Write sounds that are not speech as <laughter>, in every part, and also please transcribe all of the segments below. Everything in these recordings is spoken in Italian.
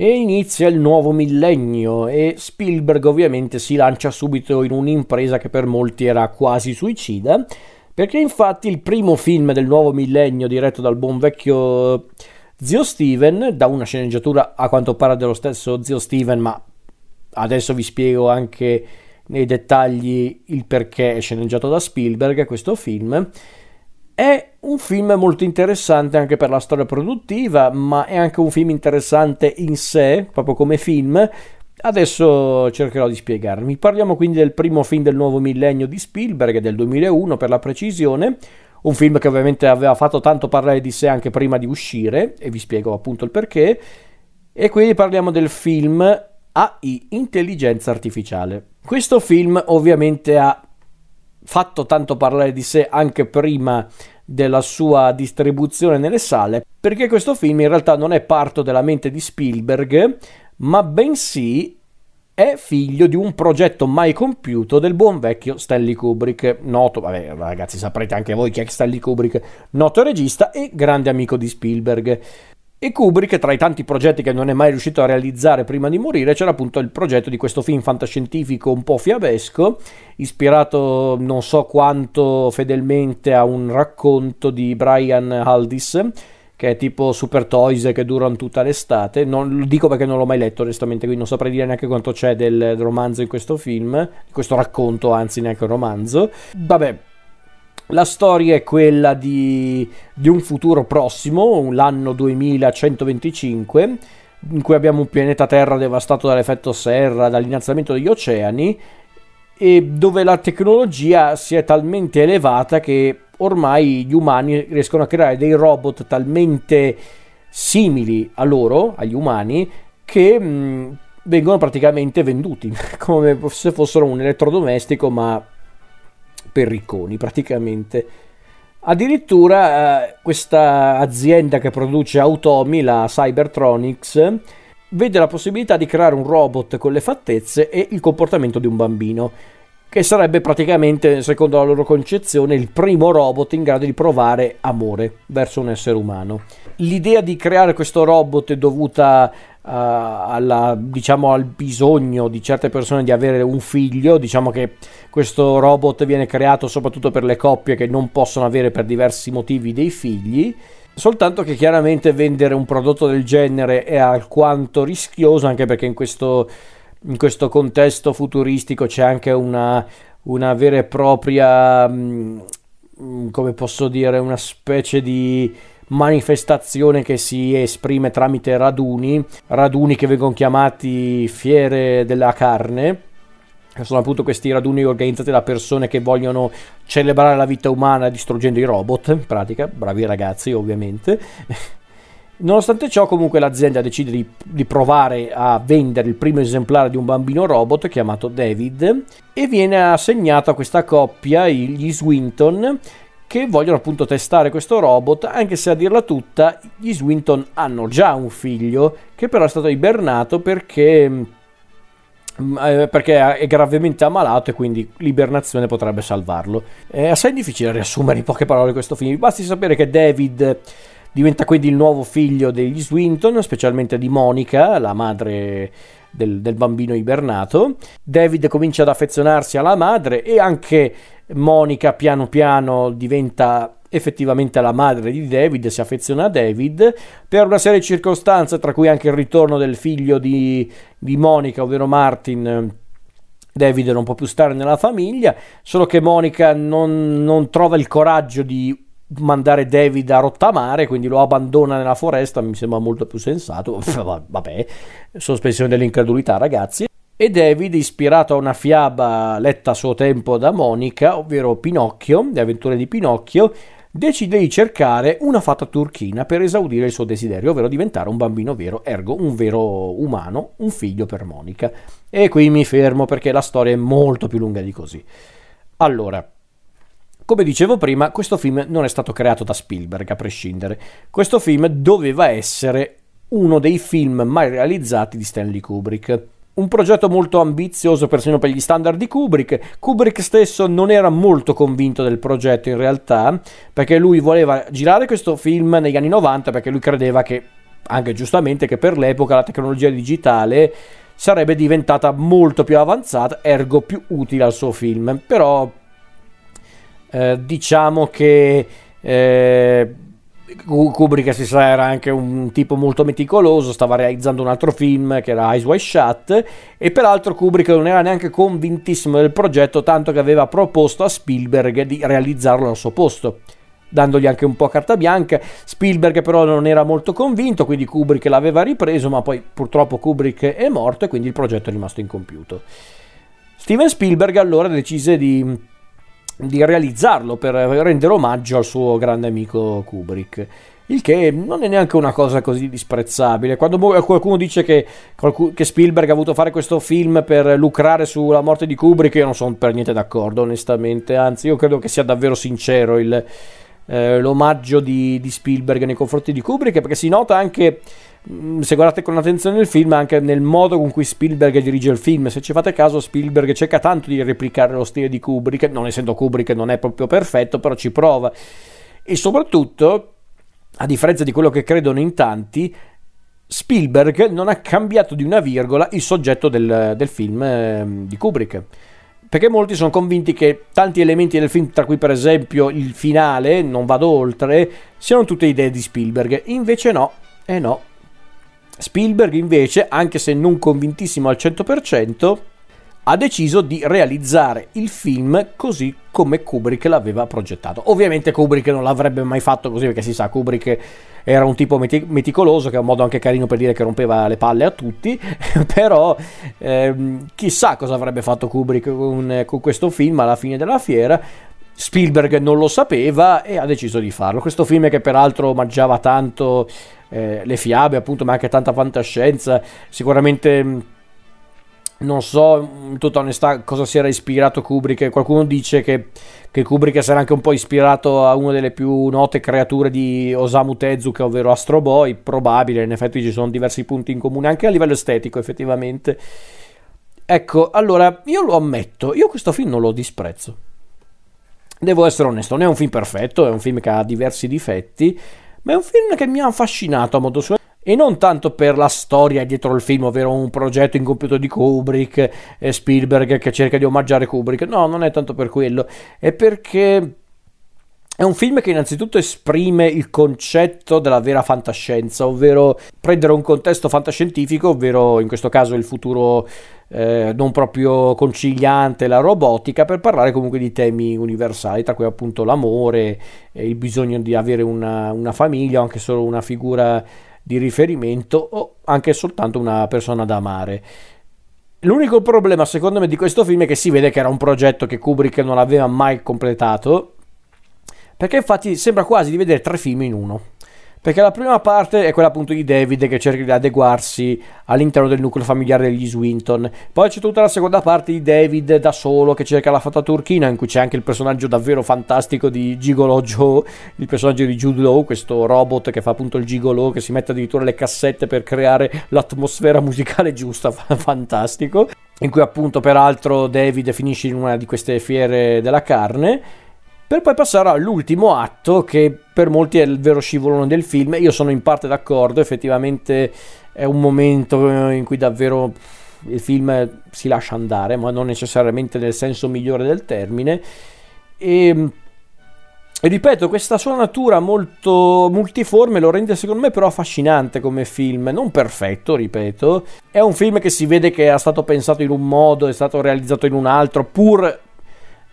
e inizia il nuovo millennio e Spielberg ovviamente si lancia subito in un'impresa che per molti era quasi suicida, perché infatti il primo film del nuovo millennio diretto dal buon vecchio zio Steven, da una sceneggiatura a quanto pare dello stesso zio Steven, ma adesso vi spiego anche nei dettagli il perché è sceneggiato da Spielberg questo film, è un film molto interessante anche per la storia produttiva, ma è anche un film interessante in sé, proprio come film. Adesso cercherò di spiegarmi. Parliamo quindi del primo film del nuovo millennio di Spielberg, del 2001 per la precisione, un film che ovviamente aveva fatto tanto parlare di sé anche prima di uscire, e vi spiego appunto il perché. E quindi parliamo del film AI, Intelligenza Artificiale. Questo film ovviamente ha fatto tanto parlare di sé anche prima della sua distribuzione nelle sale, perché questo film in realtà non è parto della mente di Spielberg, ma bensì è figlio di un progetto mai compiuto del buon vecchio Stanley Kubrick, noto, vabbè ragazzi saprete anche voi chi è Stanley Kubrick, noto regista e grande amico di Spielberg. E Kubrick, tra i tanti progetti che non è mai riuscito a realizzare prima di morire, c'era appunto il progetto di questo film fantascientifico un po' fiabesco, ispirato non so quanto fedelmente a un racconto di Brian Aldis, che è tipo Super Toys che durano tutta l'estate. Non, lo dico perché non l'ho mai letto onestamente, quindi non saprei dire neanche quanto c'è del romanzo in questo film, questo racconto, anzi neanche un romanzo. Vabbè, la storia è quella di, di un futuro prossimo, l'anno 2125, in cui abbiamo un pianeta Terra devastato dall'effetto serra, dall'innalzamento degli oceani, e dove la tecnologia si è talmente elevata che ormai gli umani riescono a creare dei robot talmente simili a loro, agli umani, che mh, vengono praticamente venduti <laughs> come se fossero un elettrodomestico, ma per ricconi praticamente. Addirittura eh, questa azienda che produce automi, la Cybertronics, vede la possibilità di creare un robot con le fattezze e il comportamento di un bambino, che sarebbe praticamente, secondo la loro concezione, il primo robot in grado di provare amore verso un essere umano. L'idea di creare questo robot è dovuta alla, diciamo, al bisogno di certe persone di avere un figlio. Diciamo che questo robot viene creato soprattutto per le coppie che non possono avere per diversi motivi dei figli. Soltanto che chiaramente vendere un prodotto del genere è alquanto rischioso, anche perché in questo, in questo contesto futuristico c'è anche una, una vera e propria, mm, come posso dire, una specie di manifestazione che si esprime tramite raduni, raduni che vengono chiamati fiere della carne. Sono appunto questi raduni organizzati da persone che vogliono celebrare la vita umana distruggendo i robot, in pratica, bravi ragazzi ovviamente. <laughs> Nonostante ciò, comunque, l'azienda decide di, di, provare a vendere il primo esemplare di un bambino robot chiamato David e viene assegnato a questa coppia gli Swinton che vogliono appunto testare questo robot, anche se a dirla tutta gli Swinton hanno già un figlio che però è stato ibernato perché, mm, eh, perché è gravemente ammalato e quindi l'ibernazione potrebbe salvarlo. È assai difficile riassumere in poche parole questo film, basti sapere che David diventa quindi il nuovo figlio degli Swinton, specialmente di Monica, la madre del, del bambino ibernato. David comincia ad affezionarsi alla madre e anche Monica piano piano diventa effettivamente la madre di David, si affeziona a David per una serie di circostanze, tra cui anche il ritorno del figlio di, di Monica, ovvero Martin. David non può più stare nella famiglia, solo che Monica non, non trova il coraggio di mandare David a rottamare, quindi lo abbandona nella foresta, mi sembra molto più sensato. <laughs> Vabbè, sospensione dell'incredulità, ragazzi. E David, ispirato a una fiaba letta a suo tempo da Monica, ovvero Pinocchio, le avventure di Pinocchio, decide di cercare una fata turchina per esaudire il suo desiderio, ovvero diventare un bambino vero, ergo un vero umano, un figlio per Monica. E qui mi fermo perché la storia è molto più lunga di così. Allora, come dicevo prima, questo film non è stato creato da Spielberg, a prescindere. Questo film doveva essere uno dei film mai realizzati di Stanley Kubrick un progetto molto ambizioso persino per gli standard di Kubrick. Kubrick stesso non era molto convinto del progetto in realtà, perché lui voleva girare questo film negli anni 90 perché lui credeva che anche giustamente, che per l'epoca la tecnologia digitale sarebbe diventata molto più avanzata, ergo più utile al suo film. Però eh, diciamo che eh, Kubrick si sa era anche un tipo molto meticoloso, stava realizzando un altro film che era Eyes Wide Shut e peraltro Kubrick non era neanche convintissimo del progetto tanto che aveva proposto a Spielberg di realizzarlo al suo posto dandogli anche un po' carta bianca. Spielberg però non era molto convinto, quindi Kubrick l'aveva ripreso, ma poi purtroppo Kubrick è morto e quindi il progetto è rimasto incompiuto. Steven Spielberg allora decise di, di realizzarlo per rendere omaggio al suo grande amico Kubrick. Il che non è neanche una cosa così disprezzabile. Quando qualcuno dice che, che, Spielberg ha voluto fare questo film per lucrare sulla morte di Kubrick, io non sono per niente d'accordo, onestamente. Anzi, io credo che sia davvero sincero il, eh, l'omaggio di, di, Spielberg nei confronti di Kubrick, perché si nota anche, mm, se guardate con attenzione il film, anche nel modo con cui Spielberg dirige il film. Se ci fate caso, Spielberg cerca tanto di replicare lo stile di Kubrick, non essendo Kubrick non è proprio perfetto, però ci prova. E soprattutto, a differenza di quello che credono in tanti, Spielberg non ha cambiato di una virgola il soggetto del, del film eh, di Kubrick perché molti sono convinti che tanti elementi del film, tra cui per esempio il finale, non vado oltre, siano tutte idee di Spielberg. Invece no, eh no. Spielberg invece, anche se non convintissimo al 100%, ha deciso di realizzare il film così come Kubrick l'aveva progettato. Ovviamente Kubrick non l'avrebbe mai fatto così perché si sa, Kubrick era un tipo meticoloso che è un modo anche carino per dire che rompeva le palle a tutti, <laughs> però ehm, chissà cosa avrebbe fatto Kubrick con, con questo film alla fine della fiera. Spielberg non lo sapeva e ha deciso di farlo. Questo film che peraltro mangiava tanto eh, le fiabe, appunto, ma anche tanta fantascienza, sicuramente non so in tutta onestà cosa si era ispirato Kubrick. Qualcuno dice che, che Kubrick sarà anche un po' ispirato a una delle più note creature di Osamu Tezuka, ovvero Astro Boy. Probabile, in effetti ci sono diversi punti in comune, anche a livello estetico, effettivamente. Ecco, allora io lo ammetto, io questo film non lo disprezzo. Devo essere onesto, non è un film perfetto, è un film che ha diversi difetti, ma è un film che mi ha affascinato a modo suo e non tanto per la storia dietro il film, ovvero un progetto incompiuto di Kubrick e Spielberg che cerca di omaggiare Kubrick. No, non è tanto per quello, è perché è un film che innanzitutto esprime il concetto della vera fantascienza, ovvero prendere un contesto fantascientifico, ovvero in questo caso il futuro eh, non proprio conciliante, la robotica, per parlare comunque di temi universali, tra cui appunto l'amore, il bisogno di avere una, una famiglia o anche solo una figura di riferimento o anche soltanto una persona da amare. L'unico problema secondo me di questo film è che si vede che era un progetto che Kubrick non aveva mai completato, perché infatti sembra quasi di vedere tre film in uno. Perché la prima parte è quella appunto di David che cerca di adeguarsi all'interno del nucleo familiare degli Swinton. Poi c'è tutta la seconda parte di David da solo che cerca la fata turchina, in cui c'è anche il personaggio davvero fantastico di Gigolo Joe, il personaggio di Jude Law, questo robot che fa appunto il Gigolo, che si mette addirittura le cassette per creare l'atmosfera musicale giusta, <laughs> fantastico. In cui appunto peraltro David finisce in una di queste fiere della carne per poi passare all'ultimo atto che per molti è il vero scivolone del film. Io sono in parte d'accordo, effettivamente è un momento in cui davvero il film si lascia andare, ma non necessariamente nel senso migliore del termine. E, e ripeto, questa sua natura molto multiforme lo rende secondo me però affascinante come film, non perfetto, ripeto. È un film che si vede che è stato pensato in un modo, è stato realizzato in un altro, pur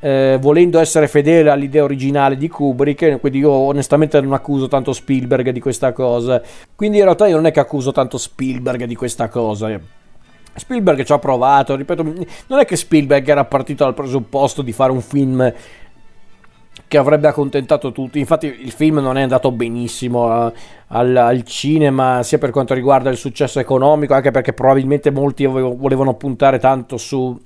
eh, volendo essere fedele all'idea originale di Kubrick, quindi io onestamente non accuso tanto Spielberg di questa cosa. Quindi in realtà io non è che accuso tanto Spielberg di questa cosa. Spielberg ci ha provato, ripeto, non è che Spielberg era partito dal presupposto di fare un film che avrebbe accontentato tutti. Infatti, il film non è andato benissimo uh, al, al, cinema, sia per quanto riguarda il successo economico, anche perché probabilmente molti volevano puntare tanto su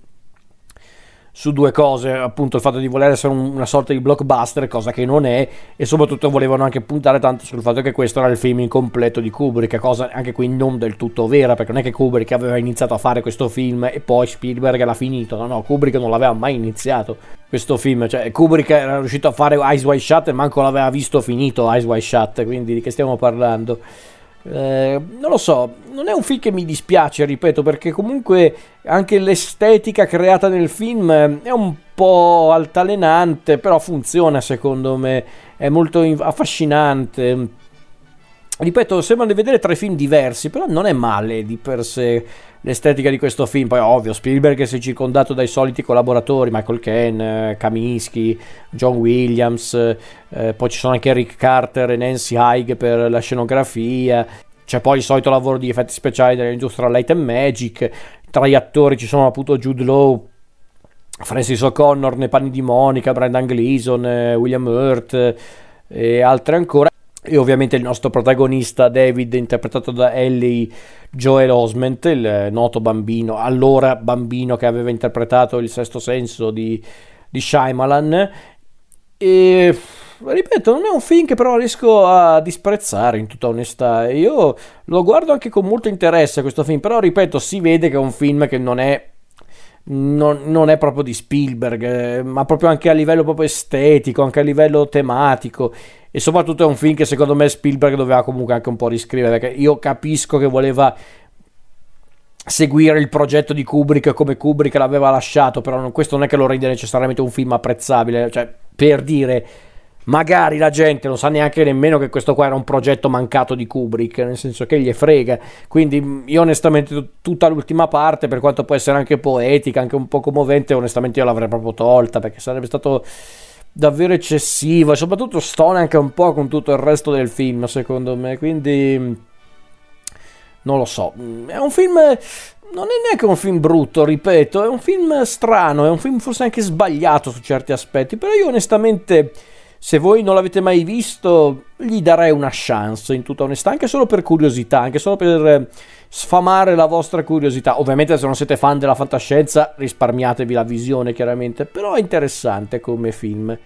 su due cose, appunto il fatto di voler essere un, una sorta di blockbuster, cosa che non è, e soprattutto volevano anche puntare tanto sul fatto che questo era il film incompleto di Kubrick, cosa anche qui non del tutto vera, perché non è che Kubrick aveva iniziato a fare questo film e poi Spielberg l'ha finito, no, no, Kubrick non l'aveva mai iniziato questo film, cioè Kubrick era riuscito a fare Eyes Wide Shut e manco l'aveva visto finito Eyes Wide Shut, quindi di che stiamo parlando? Eh, non lo so, non è un film che mi dispiace, ripeto, perché comunque anche l'estetica creata nel film è un po' altalenante, però funziona secondo me, è molto affascinante. Ripeto, sembrano di vedere tre film diversi, però non è male di per sé l'estetica di questo film. Poi, ovvio, Spielberg si è circondato dai soliti collaboratori: Michael Ken, Kaminsky, John Williams. Eh, poi ci sono anche Rick Carter e Nancy Haig per la scenografia. C'è poi il solito lavoro di effetti speciali dell'Industrial Light and Magic. Tra gli attori ci sono appunto Jude Law, Francis O'Connor nei panni di Monica, Brendan Gleeson, eh, William Hurt eh, e altri ancora. E ovviamente il nostro protagonista David, interpretato da Ellie Joel Osment, il noto bambino, allora bambino che aveva interpretato il sesto senso di, di Shyamalan. E ripeto, non è un film che però riesco a disprezzare in tutta onestà. Io lo guardo anche con molto interesse questo film, però ripeto, si vede che è un film che non è non, non, è proprio di Spielberg, eh, ma proprio anche a livello proprio estetico, anche a livello tematico. E soprattutto è un film che secondo me Spielberg doveva comunque anche un po' riscrivere, perché io capisco che voleva seguire il progetto di Kubrick come Kubrick l'aveva lasciato, però non, questo non è che lo rende necessariamente un film apprezzabile, cioè per dire magari la gente non sa neanche nemmeno che questo qua era un progetto mancato di Kubrick, nel senso che gli frega. Quindi io onestamente tutta l'ultima parte, per quanto può essere anche poetica, anche un po' commovente, onestamente io l'avrei proprio tolta perché sarebbe stato davvero eccessivo e soprattutto stona anche un po' con tutto il resto del film, secondo me. Quindi non lo so, è un film non è neanche un film brutto, ripeto, è un film strano, è un film forse anche sbagliato su certi aspetti, però io onestamente se voi non l'avete mai visto, gli darei una chance, in tutta onestà, anche solo per curiosità, anche solo per eh, sfamare la vostra curiosità. Ovviamente se non siete fan della fantascienza risparmiatevi la visione, chiaramente, però è interessante come film.